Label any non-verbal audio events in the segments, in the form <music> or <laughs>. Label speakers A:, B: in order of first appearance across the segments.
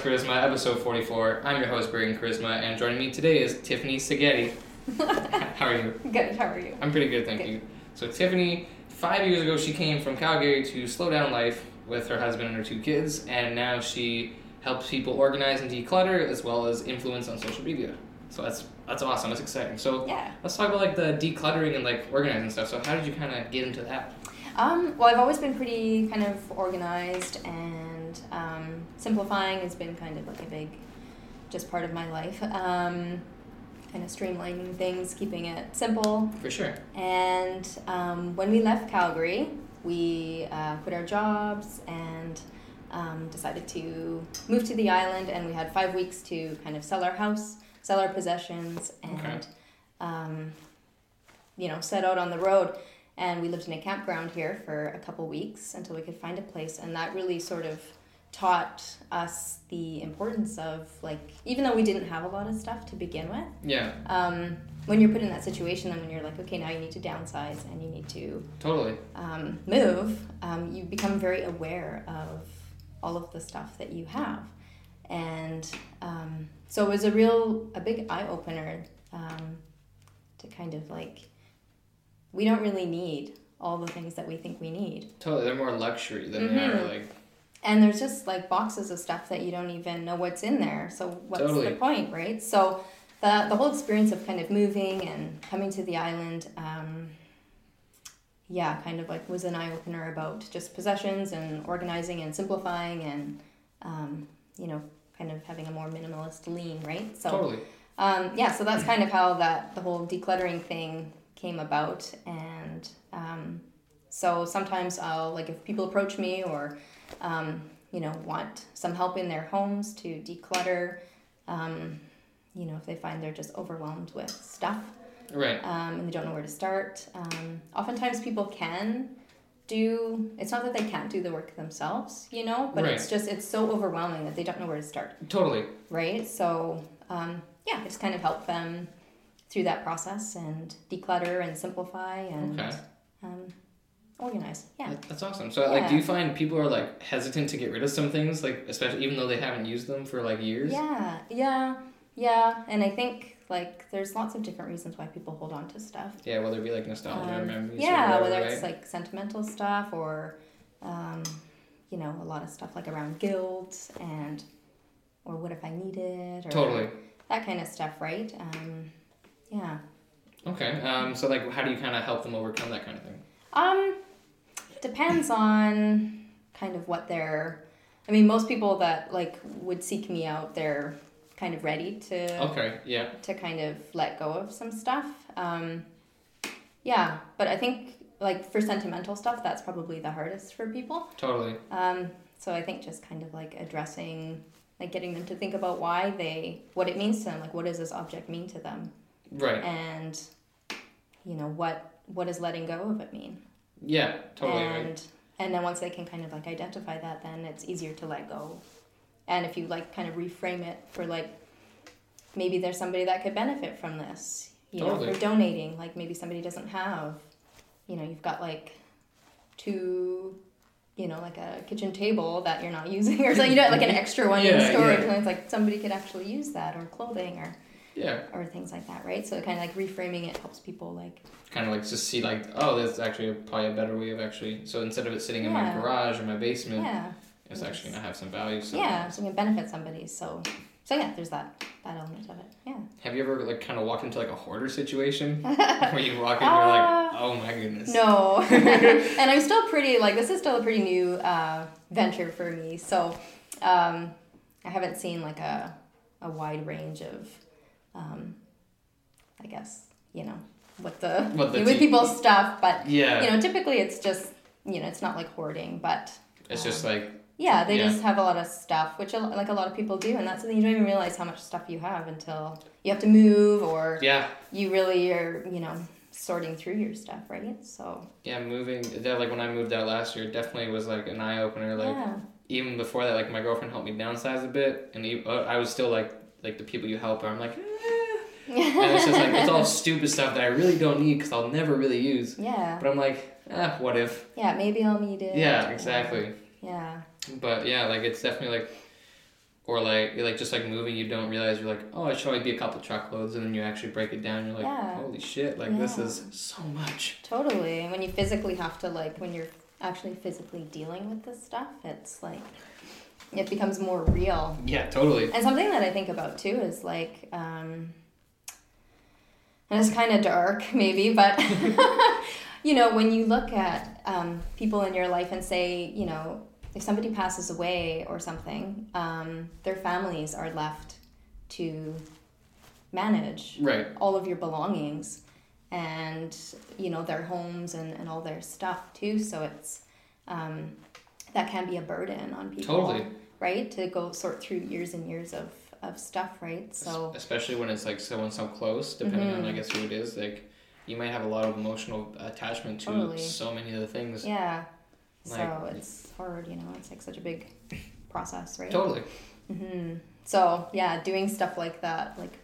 A: Charisma, episode 44. I'm your host, Braden Charisma, and joining me today is Tiffany Seghetti. <laughs> How are you?
B: Good. How are you?
A: I'm pretty good, thank
B: Good.
A: you. So, Tiffany, five years ago, she came from Calgary to slow down life with her husband and her two kids, and now she helps people organize and declutter as well as influence on social media. So that's that's awesome. That's exciting. So
B: Yeah.
A: let's talk about like the decluttering and like organizing stuff. So how did you kind of get into that?
B: Um, well, I've always been pretty kind of organized, and um, simplifying has been kind of like a big, just part of my life. Um, kind of streamlining things, keeping it simple.
A: For sure.
B: And um, when we left Calgary, we uh, quit our jobs and um, decided to move to the island. And we had five weeks to kind of sell our house, sell our possessions, and
A: Okay.
B: um, you know set out on the road. And we lived in a campground here for a couple weeks until we could find a place. And that really sort of taught us the importance of like even though we didn't have a lot of stuff to begin with
A: Yeah,
B: um, when you're put in that situation, and when you're like, okay, now you need to downsize and you need to
A: totally.
B: um, move, um, you become very aware of all of the stuff that you have, and um, so it was a real a big eye opener um, to kind of like we don't really need all the things that we think we need.
A: Totally. They're more luxury than they are like.
B: And there's just like boxes of stuff that you don't even know what's in there. So what's
A: Totally.
B: the point, right? So the the whole experience of kind of moving and coming to the island, um, yeah, kind of like was an eye opener about just possessions and organizing and simplifying and um, you know kind of having a more minimalist lean, right? So
A: Totally.
B: um, yeah, so that's kind of how that the whole decluttering thing came about, and um, so sometimes I'll like if people approach me or um, you know want some help in their homes to declutter, um, you know if they find they're just overwhelmed with stuff
A: Right.
B: um, and they don't know where to start. Um, oftentimes people can do it's not that they can't do the work themselves, you know, but it's just it's so overwhelming that they don't know where to start
A: Totally.
B: right? So um, yeah, just kind of help them through that process and declutter and simplify and
A: Okay.
B: um, organize. Yeah.
A: That- That's awesome. So, like, do you find people are like hesitant to get rid of some things, like especially even though they haven't used them for like years?
B: Yeah, yeah, yeah. And I think like there's lots of different reasons why people hold on to stuff.
A: Yeah, whether it be like nostalgia or
B: Um,
A: memories. or
B: yeah,
A: whatever,
B: whether
A: right?
B: it's like sentimental stuff or um, you know a lot of stuff like around guilt and or what if I need it or
A: Totally.
B: that kind of stuff, right? Um, yeah.
A: Okay. Um. So, like, how do you kind of help them overcome that kind of thing?
B: Um, depends on kind of what they're. I mean, most people that like would seek me out, they're kind of ready to
A: Okay. Yeah.
B: to kind of let go of some stuff. Um, yeah, but I think like for sentimental stuff, that's probably the hardest for people.
A: Totally.
B: Um, so I think just kind of like addressing, like getting them to think about why they, what it means to them, like what does this object mean to them,
A: Right.
B: and you know what what does letting go of it mean
A: Yeah. Totally.
B: and
A: right.
B: and then once they can kind of like identify that then it's easier to let go and if you like kind of reframe it for like maybe there's somebody that could benefit from this you know for donating like maybe somebody doesn't have you know you've got like two you know like a kitchen table that you're not <laughs> using or something you know like an <laughs> extra one in
A: Yeah,
B: storage
A: yeah.
B: and it's like somebody could actually use that or clothing or
A: Yeah.
B: or things like that right so kind of like reframing it helps people like
A: Kind of like just see like, oh, there's actually probably a better way of actually. So instead of it sitting in my garage or my basement,
B: yeah
A: it's actually gonna have some value. So.
B: yeah so can benefit somebody so so yeah there's that that element of it yeah
A: Have you ever like kind of walked into like a hoarder situation <laughs> where you walk in and you're like, oh my goodness.
B: No <laughs> <laughs> and i'm still pretty like this is still a pretty new uh, venture for me so um, i haven't seen like a, a wide range of um, i guess you know what the,
A: What the
B: with people's stuff but
A: Yeah.
B: you know typically it's just you know it's not like hoarding but
A: it's
B: um,
A: just like
B: Yeah, they
A: Yeah.
B: just have a lot of stuff, which like a lot of people do, and that's something you don't even realize how much stuff you have until you have to move or
A: yeah,
B: you really are, you know, sorting through your stuff, right? So
A: yeah. Moving. That like when I moved out last year, definitely was like an eye opener. Like
B: yeah,
A: even before that, like my girlfriend helped me downsize a bit, and uh, I was still like like the people you help. Are I'm like, <laughs> eh. and it's just like it's all stupid stuff that I really don't need because I'll never really use.
B: yeah,
A: But I'm like, ah, what if?
B: yeah. Maybe I'll need it.
A: Yeah, exactly.
B: Yeah,
A: But yeah, like it's definitely like or like like just like moving, you don't realize you're like, oh, it should only be a couple truckloads, and then you actually break it down. You're like,
B: Yeah.
A: holy shit! Like this is so much.
B: Totally. And when you physically have to like when you're actually physically dealing with this stuff, it's like it becomes more real.
A: Yeah, totally.
B: And something that I think about too is like, um, and it's kind of dark <laughs> maybe, but <laughs> you know, when you look at um, people in your life and say, you know, if somebody passes away or something, um, their families are left to manage
A: Right.
B: all of your belongings and you know their homes and, and all their stuff too so it's um, that can be a burden on people
A: Totally.
B: right to go sort through years and years of, of stuff right so
A: especially when it's like someone so close, depending on
B: Mhm.
A: I guess who it is. Like you might have a lot of emotional attachment to
B: Totally.
A: so many of the things.
B: yeah so it's hard you know it's like such a big process right
A: Totally.
B: hmm so yeah doing stuff like that like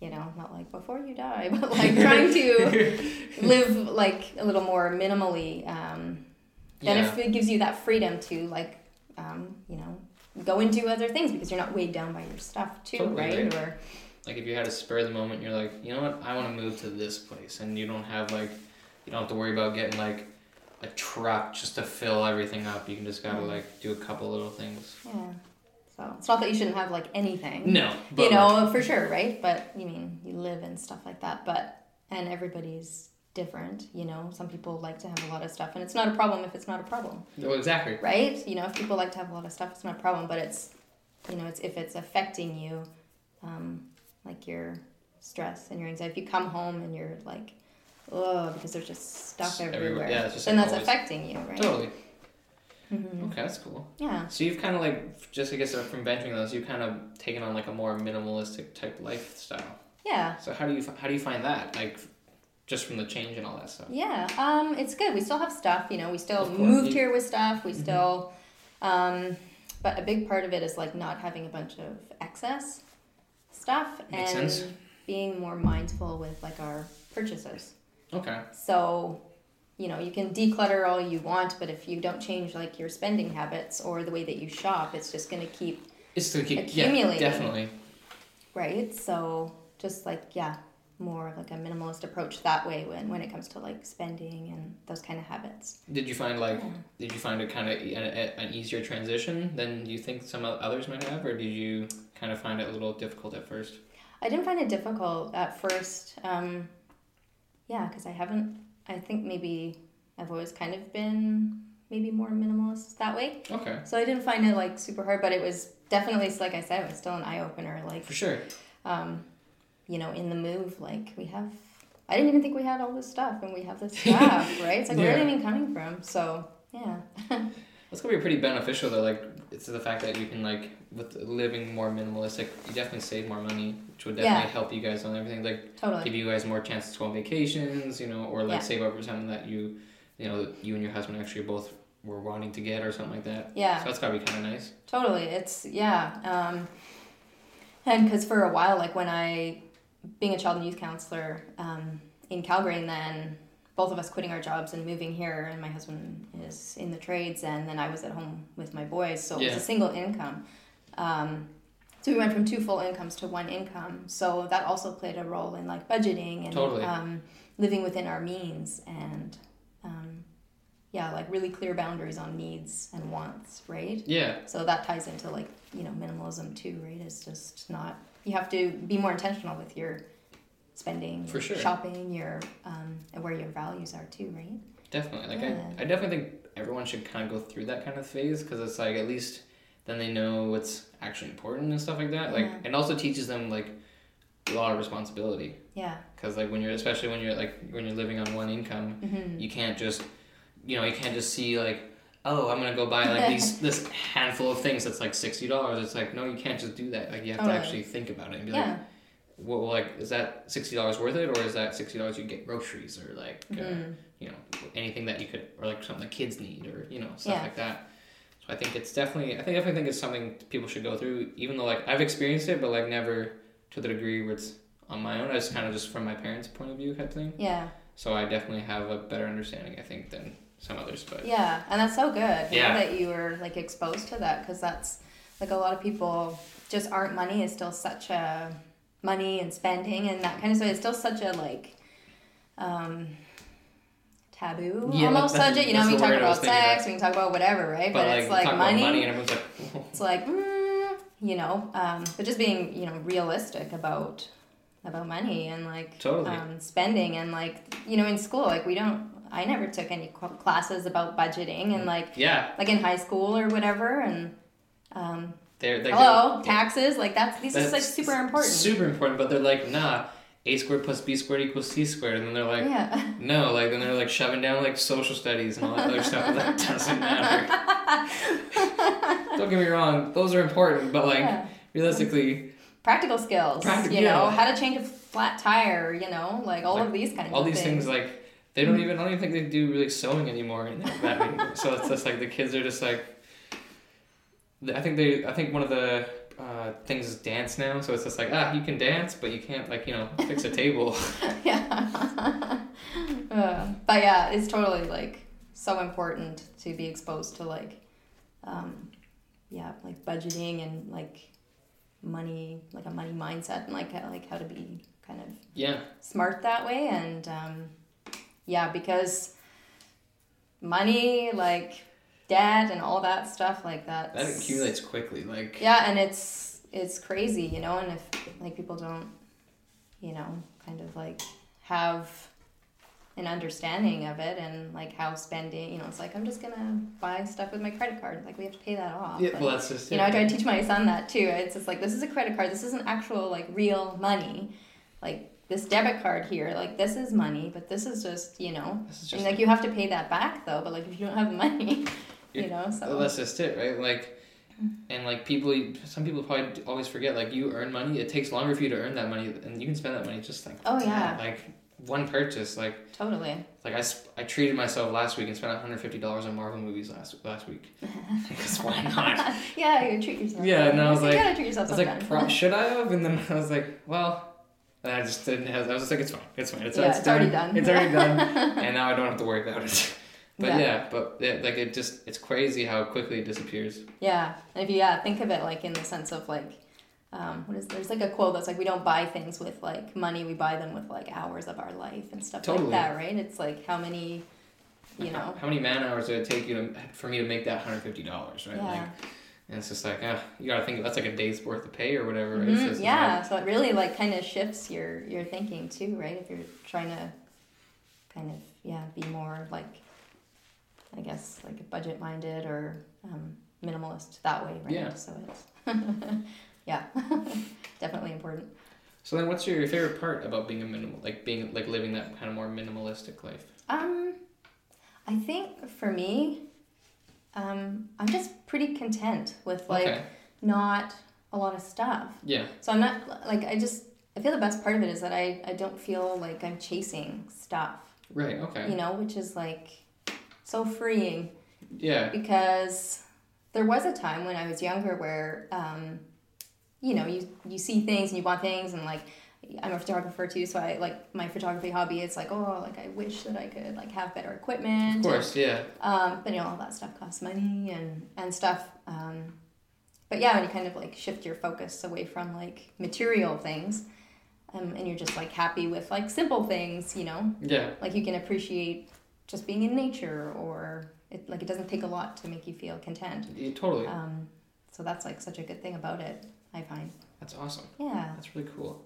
B: you know not like before you die <laughs> but like trying to <laughs> live like a little more minimally um, then
A: Yeah.
B: if it gives you that freedom to like um, you know go into other things because you're not weighed down by your stuff too
A: Totally,
B: right
A: right.
B: or
A: Like if you had a spur of the moment, you're like, you know what, I want to move to this place, and you don't have like, you don't have to worry about getting like a truck just to fill everything up. You can just gotta
B: Mhm.
A: like do a couple little things.
B: yeah so it's not that you shouldn't have like anything
A: No, but
B: you know for sure right but you mean you live and stuff like that but and everybody's different you know some people like to have a lot of stuff and it's not a problem if it's not a problem
A: Well, exactly.
B: right you know if people like to have a lot of stuff it's not a problem but it's you know it's if it's affecting you um, like your stress and your anxiety if you come home and you're like oh because there's just stuff
A: everywhere.
B: everywhere
A: Yeah, it's just
B: then
A: like
B: that's
A: always-
B: affecting you right
A: Totally.
B: hmm
A: Okay, that's cool.
B: yeah
A: So you've kind of like, just I guess uh, from venturing those, you've kind of taken on like a more minimalistic type lifestyle.
B: yeah
A: So how do you how do you find that? Like, just from the change and all that stuff.
B: Yeah, um, it's good. We still have stuff, you know, we still
A: course.
B: moved
A: You-
B: here with stuff, we
A: Mhm.
B: still, um, but a big part of it is like not having a bunch of excess stuff
A: Makes
B: and
A: sense.
B: being more mindful with like our purchases.
A: Okay.
B: So, you know, you can declutter all you want, but if you don't change like your spending habits or the way that you shop, it's just going to keep,
A: It's to keep yeah,
B: Accumulating.
A: definitely.
B: right? So, just like, yeah, more of like a minimalist approach that way when, when it comes to like spending and those kind of habits.
A: Did you find like
B: Yeah.
A: did you find it kind of an easier transition than you think some others might have, or did you kind of find it a little difficult at first?
B: I didn't find it difficult at first. Um, yeah, because I haven't. I think maybe I've always kind of been maybe more minimalist that way.
A: Okay,
B: So I didn't find it like super hard, but it was definitely like I said, it was still an eye opener. Like,
A: for sure.
B: um, you know, in the move, like we have. I didn't even think we had all this stuff, and we have this <laughs> stuff, right? It's like where
A: Yeah.
B: are they even coming from? So yeah, <laughs>
A: That's gonna be pretty beneficial though. Like it's the fact that you can like with living more minimalistic, you definitely save more money, which would definitely
B: Yeah.
A: help you guys on everything. Like
B: totally.
A: give you guys more chances to go on vacations, you know, or like
B: Yeah.
A: save up for something that you, you know, you and your husband actually both were wanting to get or something like that.
B: Yeah.
A: So that's gotta be kind of nice.
B: Totally. It's yeah. Um, and because for a while, like when I, being a child and youth counselor um, in Calgary, and then both of us quitting our jobs and moving here, and my husband is in the trades, and then I was at home with my boys, so it
A: Yeah.
B: was a single income. Um, so we went from two full incomes to one income. So that also played a role in like budgeting and
A: Totally.
B: um, living within our means and. Um, yeah, like really clear boundaries on needs and wants, right?
A: Yeah.
B: So that ties into like, you know, minimalism too, right? It's just not, you have to be more intentional with your spending,
A: For sure.
B: shopping, your, um, and where your values are too, right?
A: Definitely. Like
B: Yeah.
A: I, I definitely think everyone should kind of go through that kind of phase because it's like at least then they know what's actually important and stuff like that. Like
B: Yeah.
A: it also teaches them like a lot of responsibility
B: Yeah.
A: because like when you're especially when you're like when you're living on one income,
B: Mm-hmm.
A: you can't just you know you can't just see like oh I'm gonna go buy like these <laughs> this handful of things that's like sixty dollars. It's like no you can't just do that. Like you have to actually think about it and be like.
B: Yeah.
A: Well, like, is that sixty dollars worth it, or is that sixty dollars you get groceries, or like, uh,
B: Mhm.
A: you know anything that you could or like something the kids need or you know stuff
B: Yeah.
A: like that so i think it's definitely i think definitely think it's something people should go through even though like i've experienced it but like never to the degree where it's on my own i just kind of just from my parents point of view kind of thing
B: Yeah.
A: so i definitely have a better understanding i think than some others but
B: Yeah. And that's so good
A: Yeah.
B: that you were like exposed to that because that's like a lot of people just aren't money is still such a money and spending and that kind of stuff. It's still such a like um, taboo
A: Yeah,
B: almost subject. You know, we talk
A: word I was
B: about sex,
A: of.
B: we can talk about whatever, right?
A: But,
B: But,
A: like,
B: it's like money.
A: money and everyone's like, <laughs>
B: It's like, mm, you know, um, but just being, you know, realistic about about money and like
A: Totally.
B: um, spending and like, you know, in school, like we don't. I never took any classes about budgeting and like
A: yeah,
B: like in high school or whatever and. Um,
A: they're like
B: hello, taxes like that's these are like super important.
A: Super important, but they're like, nah, a squared plus b squared equals c squared, and then they're like,
B: yeah.
A: no, like then they're like shoving down like social studies and all that other stuff that <laughs> doesn't matter. Don't get me wrong, those are important, but like
B: Yeah.
A: realistically,
B: Practical skills.
A: Practic-
B: you know,
A: yeah.
B: how to change a flat tire. You know, like all
A: Like,
B: of these kinds
A: all
B: of
A: these
B: things.
A: things like they don't even I don't even think they do really sewing anymore in <laughs> so it's just like the kids are just like I think they I think one of the uh, things is dance now. So it's just like ah you can dance but you can't like you know fix a table. <laughs> <laughs>
B: Yeah. Uh, but yeah, it's totally like so important to be exposed to like, um, yeah, like budgeting and like money, like a money mindset, and like like how to be kind of
A: yeah.
B: smart that way, and um, yeah, because money, like debt, and all that stuff, like that.
A: that accumulates quickly like
B: Yeah, and it's it's crazy, you know, and if like people don't, you know, kind of like have an understanding of it and like how spending, you know, it's like I'm just gonna buy stuff with my credit card. Like we have to pay that off.
A: yeah
B: And,
A: well that's just
B: you know, I try to teach my son that too. It's just like this is a credit card. This isn't actual like real money. Like this debit card here, like this is money, but this is just you know,
A: this is
B: and
A: just
B: like you have to pay that back though. But like if you don't have money, <laughs> you
A: You-
B: know, so
A: Well, that's just it, right? Like, and like people, some people probably always forget. Like, you earn money. It takes longer for you to earn that money, and you can spend that money just like
B: Oh, yeah.
A: like one purchase. Like,
B: totally.
A: like I, I treated myself last week and spent one hundred fifty dollars on Marvel movies last last week. <laughs> because why not? <laughs>
B: yeah, you treat yourself.
A: Yeah, and I was
B: You
A: like-
B: gotta treat yourself
A: I was like,
B: sometimes.
A: should I have? And then I was like, well. And I just didn't have. I was just like, it's fine, it's fine, it's,
B: Yeah,
A: it's,
B: it's already done.
A: It's already done, <laughs> and now I don't have to worry about it. <laughs> But
B: Yeah.
A: yeah, but yeah, like it just, it's crazy how quickly it disappears.
B: Yeah, and if you yeah think of it like in the sense of like, um, what is there's like a quote that's like we don't buy things with like money, we buy them with like hours of our life and stuff
A: Totally.
B: like that, right? It's like how many, you know,
A: How many man hours did it take you to, for me to make that hundred fifty dollars, right?
B: yeah,
A: Like, and it's just like, ah, you gotta think that's like a day's worth of pay or whatever. Right?
B: Mhm,
A: just
B: yeah. So it really like kind of shifts your your thinking too, right? If you're trying to kind of yeah be more like, I guess like budget minded or um, minimalist that way, right?
A: Yeah.
B: So it's <laughs> yeah, <laughs> definitely important.
A: So then, what's your favorite part about being a minimal, like being like living that kind of more minimalistic life?
B: Um, I think for me, um, I'm just pretty content with like
A: okay.
B: not a lot of stuff.
A: Yeah.
B: So I'm not like I just I feel the best part of it is that I I don't feel like I'm chasing stuff,
A: Right. Okay.
B: you know, which is like so freeing
A: Yeah.
B: because there was a time when I was younger where um, you know you you see things and you want things and like I'm a photographer too, so I like my photography hobby. It's like oh, like I wish that I could like have better equipment.
A: Of course. Yeah.
B: Um, but you know all that stuff costs money and and stuff. Um, but yeah, when you kind of like shift your focus away from like material things, um, and you're just like happy with like simple things, you know,
A: Yeah.
B: like you can appreciate just being in nature or it like it doesn't take a lot to make you feel content.
A: yeah totally.
B: Um, so that's like such a good thing about it, I find.
A: That's awesome.
B: Yeah.
A: That's really cool.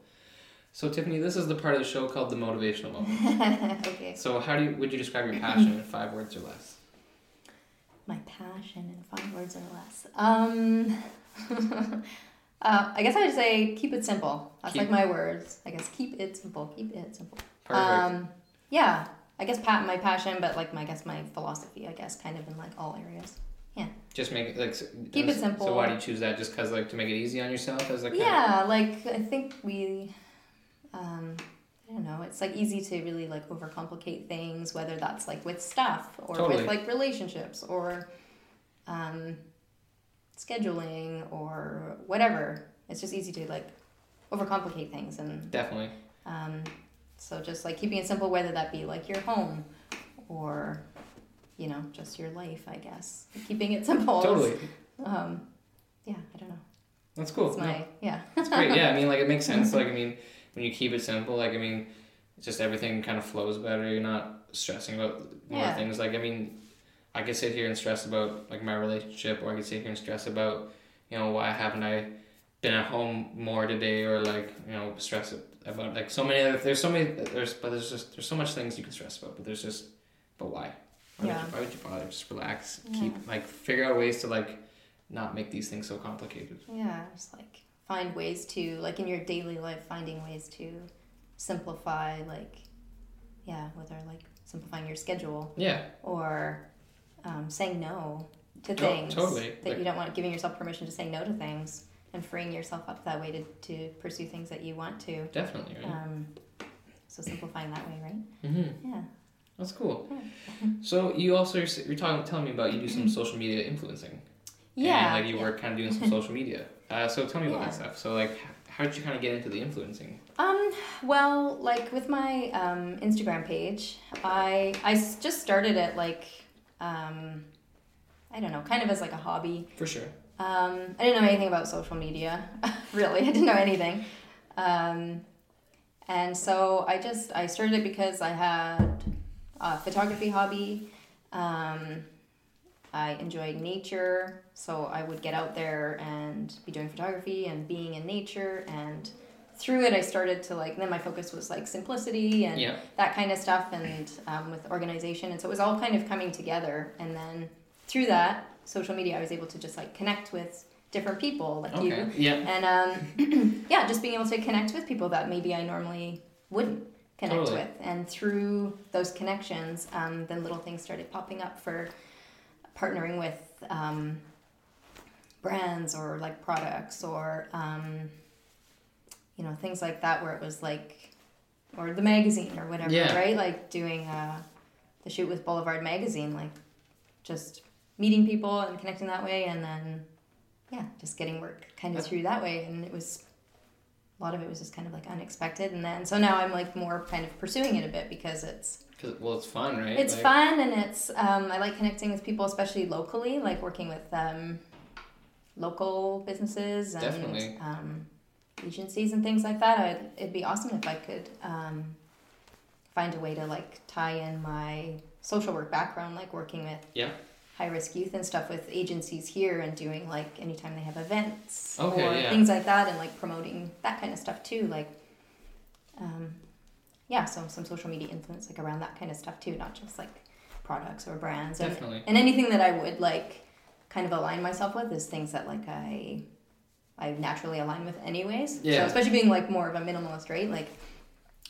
A: So Tiffany, this is the part of the show called the motivational moment. <laughs>
B: okay.
A: so how do you would you describe your passion in five words or less?
B: My passion in five words or less. Um, <laughs> uh, I guess I would say keep it simple. That's
A: Keep-
B: like my words. I guess keep it simple. Keep it simple.
A: Perfect.
B: Um, yeah. I guess pat my passion, but like my I guess my philosophy. I guess kind of in like all areas. Yeah.
A: Just make it like
B: Keep it simple.
A: So why do you choose that? Just cause like to make it easy on yourself as like
B: Yeah, like I think we, um, I don't know. It's like easy to really like overcomplicate things, whether that's like with stuff or
A: Totally.
B: with like relationships or, um, scheduling or whatever. It's just easy to like overcomplicate things and
A: definitely.
B: um, so just like keeping it simple, whether that be like your home or, you know, just your life. I guess keeping it <laughs> simple. is,
A: Totally.
B: Um, yeah, I don't know.
A: That's cool.
B: It's my yeah.
A: That's great. Yeah, I mean, like it makes sense. <laughs> Like I mean, when you keep it simple, like I mean, just everything kind of flows better. You're not stressing about more
B: Yeah.
A: things. Like I mean, I could sit here and stress about like my relationship, or I could sit here and stress about, you know, why haven't I been at home more today, or like you know, stress about like so many other. There's so many. There's but there's just there's so much things you can stress about, but there's just, but why? Why,
B: Yeah.
A: would, you, why would you bother? Just relax.
B: Yeah.
A: Keep like figure out ways to like, not make these things so complicated.
B: Yeah, just like find ways to like in your daily life finding ways to simplify like yeah, whether like simplifying your schedule
A: Yeah.
B: or um, saying no to
A: To-
B: things
A: totally.
B: that
A: Like-
B: you don't want giving yourself permission to say no to things and freeing yourself up that way to, to pursue things that you want to
A: Definitely. Right.
B: um, so simplifying that way right
A: mm-hmm.
B: yeah
A: That's cool.
B: Yeah. <laughs>
A: So you also you're, you're talking telling me about you do some <laughs> social media influencing.
B: yeah
A: And like you
B: yeah.
A: were kind of doing some <laughs> social media. Uh, so tell me about that stuff. So like, how did you kind of get into the influencing?
B: Um, well, like with my um, Instagram page, I I just started it like um, I don't know, kind of as like a hobby.
A: For sure.
B: Um, I didn't know anything about social media, <laughs> really. I didn't know anything. Um, and so I just I started it because I had a photography hobby. Um, I enjoyed nature, so I would get out there and be doing photography and being in nature. And through it, I started to like. Then my focus was like simplicity and
A: Yeah.
B: that kind of stuff, and um, with organization. And so it was all kind of coming together. And then through that social media, I was able to just like connect with different people like you
A: Yeah.
B: and um, <clears throat> yeah, just being able to connect with people that maybe I normally wouldn't connect
A: Totally.
B: with. And through those connections, um, then little things started popping up for partnering with um, brands or like products or, um, you know, things like that where it was like, or the magazine or whatever,
A: Yeah.
B: right? Like doing uh, the shoot with Boulevard Magazine, like just meeting people and connecting that way and then yeah, just getting work kind of through that way. And it was a lot of it was just kind of like unexpected. And then so now I'm like more kind of pursuing it a bit because it's
A: Cause, well, it's fun, right?
B: it's
A: Like,
B: fun and it's um, I like connecting with people, especially locally, like working with um, local businesses and
A: Definitely.
B: um, agencies and things like that. I'd, it'd be awesome if I could um, find a way to like tie in my social work background, like working with
A: Yeah.
B: high risk youth and stuff with agencies here and doing like anytime they have events
A: Okay,
B: or
A: yeah.
B: things like that and like promoting that kind of stuff too like um, yeah so some social media influence like around that kind of stuff too not just like products or brands and,
A: Definitely.
B: and anything that i would like kind of align myself with is things that like i i naturally align with anyways
A: Yeah.
B: so especially being like more of a minimalist right like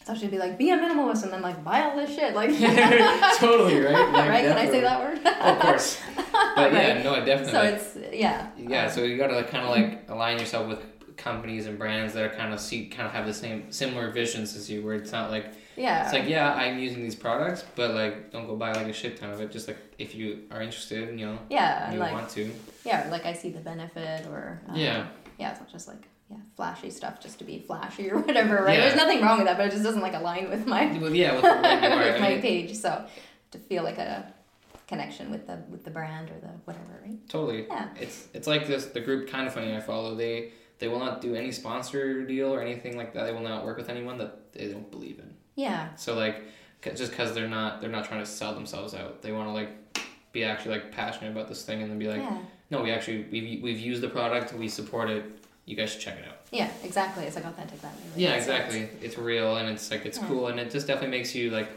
B: it's actually be like be a minimalist and then like buy all this shit like <laughs>
A: totally right. Like, <laughs>
B: right can i say that word
A: of course. <laughs> But yeah,
B: Right.
A: no, definitely.
B: so it's yeah
A: Yeah,
B: um,
A: so you gotta like, kind of like align yourself with companies and brands that are kind of see kind of have the same similar visions as you. Where it's not like
B: yeah
A: it's like yeah, I'm using these products, but like don't go buy like a shit ton of it. Just like if you are interested and you know
B: yeah
A: you
B: like
A: want to.
B: yeah like i see the benefit or um,
A: Yeah.
B: yeah it's not just like yeah flashy stuff just to be flashy or whatever right
A: Yeah.
B: there's nothing wrong with that but it just doesn't like align with my
A: Well, yeah, with where you <laughs> are.
B: with my page so to feel like a connection with the with the brand or the whatever right
A: totally.
B: yeah
A: It's it's like this. The group kind of funny I follow. They they will not do any sponsor deal or anything like that. They will not work with anyone that they don't believe in.
B: yeah
A: So like, just because they're not they're not trying to sell themselves out. They want to like be actually like passionate about this thing and then be like,
B: yeah
A: no, we actually we've we've used the product, we support it. You guys should check it out.
B: yeah exactly it's like authentic that way like,
A: Yeah,
B: it's-
A: exactly. It's real and it's like it's
B: Yeah.
A: cool and it just definitely makes you like.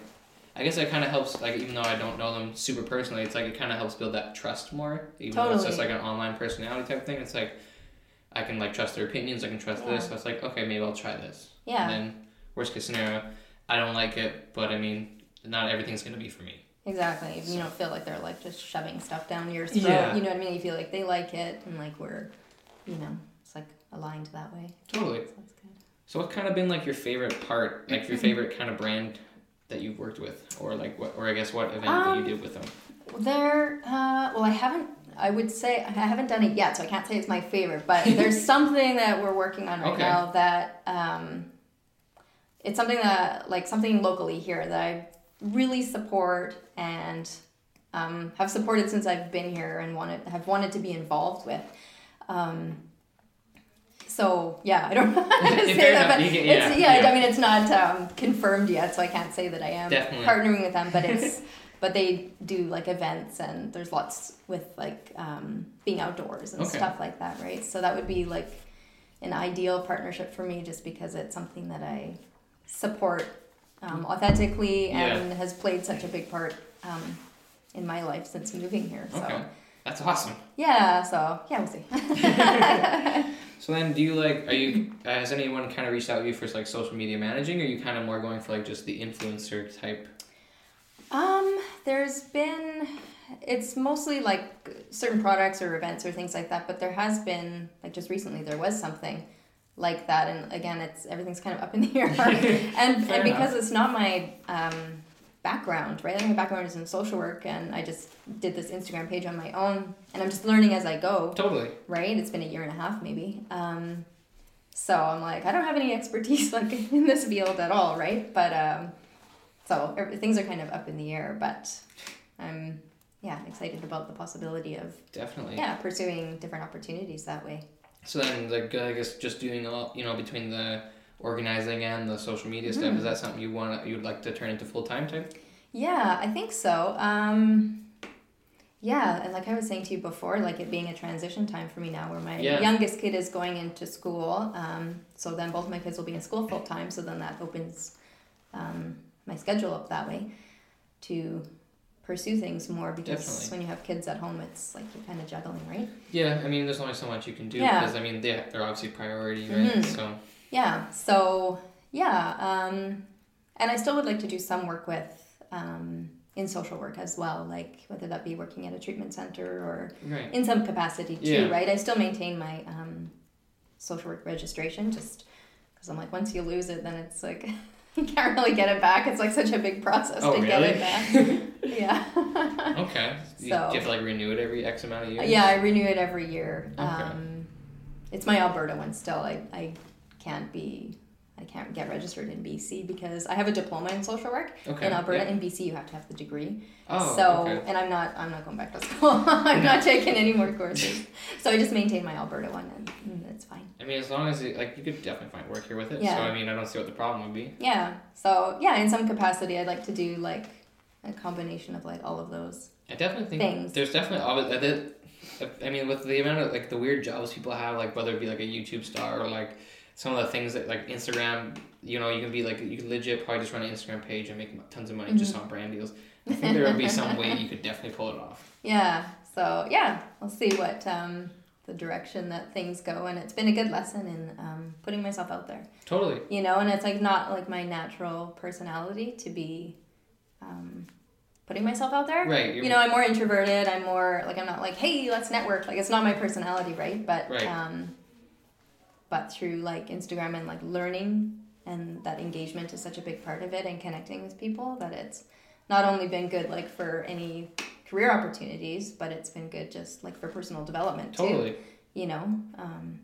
A: I guess it kind of helps, like even though I don't know them super personally, it's like it kind of helps build that trust more. Even though it's just like an online personality type thing, it's like I can like trust their opinions, I can trust
B: Yeah.
A: this. So it's like okay, maybe I'll try this.
B: yeah
A: And then worst case scenario, I don't like it, but I mean, not everything's gonna be for me.
B: Exactly. You don't feel like they're like just shoving stuff down your throat.
A: Yeah.
B: You know what I mean? You feel like they like it and like we're, you know, it's like aligned that way.
A: Totally.
B: So that's good.
A: So what's kind of been like your favorite part, like your <clears throat> favorite kind of brand that you've worked with, or like what, or I guess what event that you
B: Um,
A: did with them?
B: There, uh, well, I haven't. I would say I haven't done it yet, so I can't say it's my favorite. But there's <laughs> something that we're working on right
A: Okay.
B: now that um, it's something that like something locally here that I really support and um, have supported since I've been here and wanted have wanted to be involved with. Um, so yeah, I don't <laughs> know how to <laughs> say that, but
A: can-
B: it's,
A: yeah,
B: yeah,
A: yeah.
B: I mean it's not um, confirmed yet, so I can't say that I am
A: Definitely.
B: partnering with them. But it's but they do like events and there's lots with like um, being outdoors and
A: Okay.
B: stuff like that, right? So that would be like an ideal partnership for me, just because it's something that I support um, authentically and has played such a big part um, in my life since moving here. So
A: Okay. That's awesome.
B: yeah, so yeah, we'll see. <laughs> <laughs>
A: So then, do you like? Are you? Has anyone kind of reached out to you for like social media managing? Or are you kind of more going for like just the influencer type?
B: Um, there's been it's mostly like certain products or events or things like that, but there has been like just recently there was something like that and again it's everything's kind of up in the air. <laughs> And, and because it's not my um, background right? Think my background is in social work and I just did this Instagram page on my own and I'm just learning as I go.
A: Totally.
B: right? It's been a year and a half maybe. Um, so I'm like I don't have any <laughs> expertise like in this field at all right? But um, so things are kind of up in the air but I'm yeah excited about the possibility of
A: Definitely.
B: yeah pursuing different opportunities that way
A: So then, like, I guess just doing all you know between the organizing and the social media stuff
B: Mhm.
A: is that something you want you'd like to turn into full time type?
B: Yeah, I think so. Um, yeah, and like I was saying to you before, like it being a transition time for me now, where my
A: Yeah.
B: youngest kid is going into school. Um, so then both my kids will be in school full time. So then that opens um, my schedule up that way to pursue things more because
A: Definitely.
B: when you have kids at home, it's like you're kind of juggling, right?
A: Yeah, I mean, there's only so much you can do
B: Yeah.
A: because I mean they they're obviously priority, right?
B: Mhm.
A: So
B: Yeah. So yeah, um, and I still would like to do some work with um, in social work as well, like whether that be working at a treatment center or
A: right.
B: in some capacity too,
A: Yeah.
B: right? I still maintain my um, social work registration just because I'm like, once you lose it, then it's like <laughs> <laughs> you can't really get it back. It's like such a big process
A: Oh,
B: to get it back. <laughs> yeah.
A: Okay. You,
B: So-
A: do you have to like renew it every X amount of years?
B: yeah, I renew it every year.
A: Okay.
B: Um, it's my Alberta one still. I, I can't be. I can't get registered in BC because I have a diploma in social work.
A: Okay.
B: in Alberta,
A: yeah.
B: in BC, you have to have the degree.
A: Oh.
B: so,
A: okay.
B: and I'm not, I'm not going back to school. <laughs> I'm not taking any more courses. So I just maintain my Alberta one, and, and it's fine.
A: I mean, as long as it, like you could definitely find work here with it.
B: Yeah.
A: So I mean, I don't see what the problem would be.
B: Yeah. So yeah, in some capacity, I'd like to do like a combination of like all of those.
A: I definitely think
B: Things.
A: there's definitely. I did- uh, uh, I mean, with the amount of like the weird jobs people have, like whether it be like a YouTube star or like some of the things that like Instagram, you know, you can be like you can legit probably just run an Instagram page and make tons of money
B: Mm-hmm.
A: just on brand deals. I think there would be some way you could definitely pull it off.
B: Yeah. So yeah, we'll see what um, the direction that things go, and it's been a good lesson in um, putting myself out there.
A: Totally.
B: You know, and it's like not like my natural personality to be um, putting myself out there.
A: Right. You're,
B: know i'm more introverted i'm more like i'm not like hey let's network like it's not my personality right but
A: Right.
B: um but through like instagram and like learning and that engagement is such a big part of it and connecting with people that it's not only been good like for any career opportunities but it's been good just like for personal development too
A: Totally.
B: you know um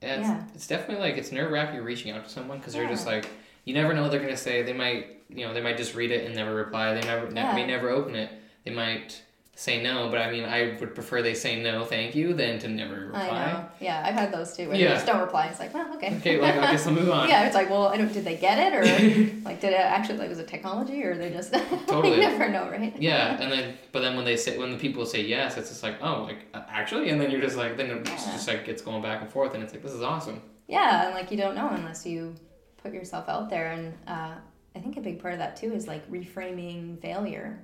A: And it's,
B: Yeah.
A: it's definitely like it's nerve wracking reaching out to someone because they're just like you never know what they're gonna say. They might you know they might just read it and never reply. They never ne- may never open it. They might say no, but I mean I would prefer they say no, thank you, than to never reply.
B: i know yeah i've had those too where
A: Yeah.
B: they just don't reply it's like well okay
A: Okay, like I guess I'll move on. <laughs>
B: yeah it's like well i don't did they get it or <laughs> like did it actually like was it technology or they just <laughs>
A: Totally.
B: you never know right
A: Yeah, and then but then when they say when the people say yes, it's just like oh like uh, actually, and then you're just like then it's
B: Yeah.
A: just like it's going back and forth, and it's like this is awesome.
B: Yeah, and like you don't know unless you put yourself out there. And uh, I think a big part of that too is like reframing failure,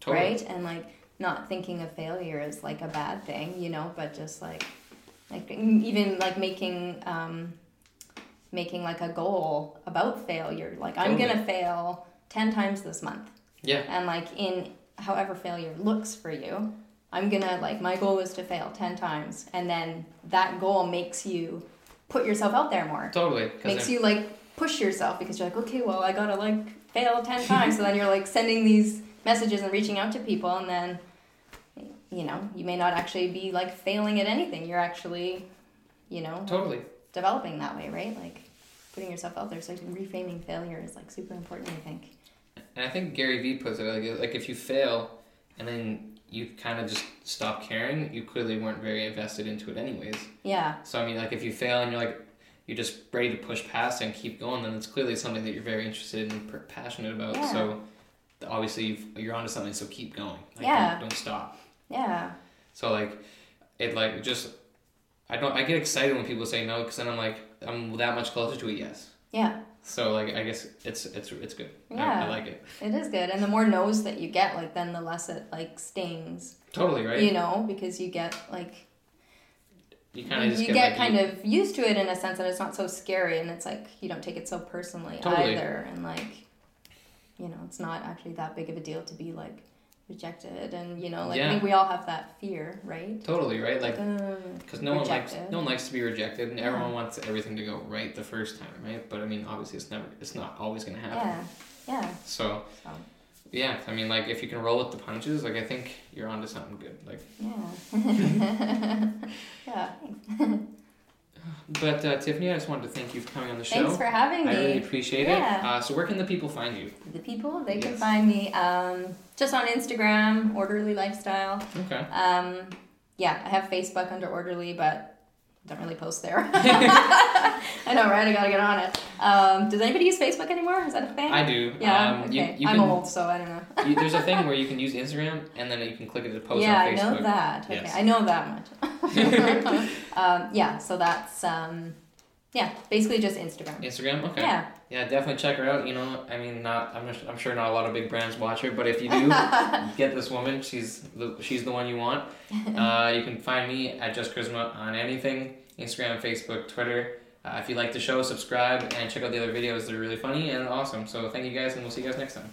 A: Totally.
B: right? And like not thinking of failure as like a bad thing, you know, but just like like even like making um, making like a goal about failure. Like I'm gonna fail ten times this month,
A: Yeah.
B: and like in however failure looks for you. I'm gonna like my goal is to fail 10 times and then that goal makes you put yourself out there more
A: Totally.
B: makes
A: then-
B: you like push yourself because you're like okay well i gotta like fail 10 times so then you're like sending these messages and reaching out to people and then you know you may not actually be like failing at anything you're actually you know
A: totally.
B: developing that way right like putting yourself out there so reframing failure is like super important i think
A: And I think Gary Vee puts it like like if you fail and then you kind of just stop caring, you clearly weren't very invested into it anyways.
B: yeah
A: So I mean, like if you fail and you're like, you're just ready to push past and keep going, then it's clearly something that you're very interested and passionate about.
B: Yeah.
A: So obviously you've, you're onto something. So keep going. Like,
B: Yeah.
A: Don't, don't stop.
B: Yeah.
A: So like, it like just, I don't. I get excited when people say no because then I'm like I'm that much closer to a yes.
B: Yeah.
A: So like I guess it's it's it's good.
B: Yeah.
A: I like it.
B: It is good. And the more no's that you get, like then the less it like stings.
A: Totally right.
B: You know, because you get like
A: You kind of just
B: you
A: get,
B: get
A: like,
B: kind
A: you-
B: of used to it in a sense that it's not so scary and it's like you don't take it so personally
A: Totally.
B: either and like you know it's not actually that big of a deal to be like rejected and you know like
A: Yeah.
B: I think we all have that fear right
A: totally right. Like because no one likes no one likes to be rejected, and
B: Yeah.
A: everyone wants everything to go right the first time, right? But I mean, obviously, it's never it's not always gonna happen.
B: yeah yeah
A: So
B: so
A: yeah, I mean, like if you can roll with the punches, like I think you're onto something good. Like,
B: yeah <laughs> <laughs> yeah. <laughs>
A: but uh, Tiffany, I just wanted to thank you for coming on the show.
B: thanks for having me.
A: I really appreciate
B: Yeah.
A: it. Uh, so where can the people find you?
B: the people they can find me um, just on Instagram orderly lifestyle
A: Okay.
B: Um, yeah, I have Facebook under Orderly, but don't really post there. <laughs> I know, right? I gotta get on it. Um, does anybody use Facebook anymore? Is that a thing?
A: I do.
B: yeah.
A: Um,
B: okay.
A: you, you
B: I'm
A: can,
B: old, so I don't know.
A: you, there's a thing <laughs> where you can use Instagram and then you can click it to post
B: yeah,
A: on
B: I
A: Facebook.
B: know that. Okay,
A: Yes.
B: I know that much. <laughs> um, yeah, so that's um, yeah, basically just Instagram.
A: Instagram. Okay.
B: Yeah.
A: Yeah, definitely check her out. You know, I mean, not I'm, I'm sure not a lot of big brands watch her, but if you do, <laughs> get this woman. She's the she's the one you want. <laughs> Uh, you can find me at Just Charisma on anything Instagram, Facebook, Twitter. Uh, if you like the show, subscribe and check out the other videos. They're really funny and awesome. So thank you guys, and we'll see you guys next time.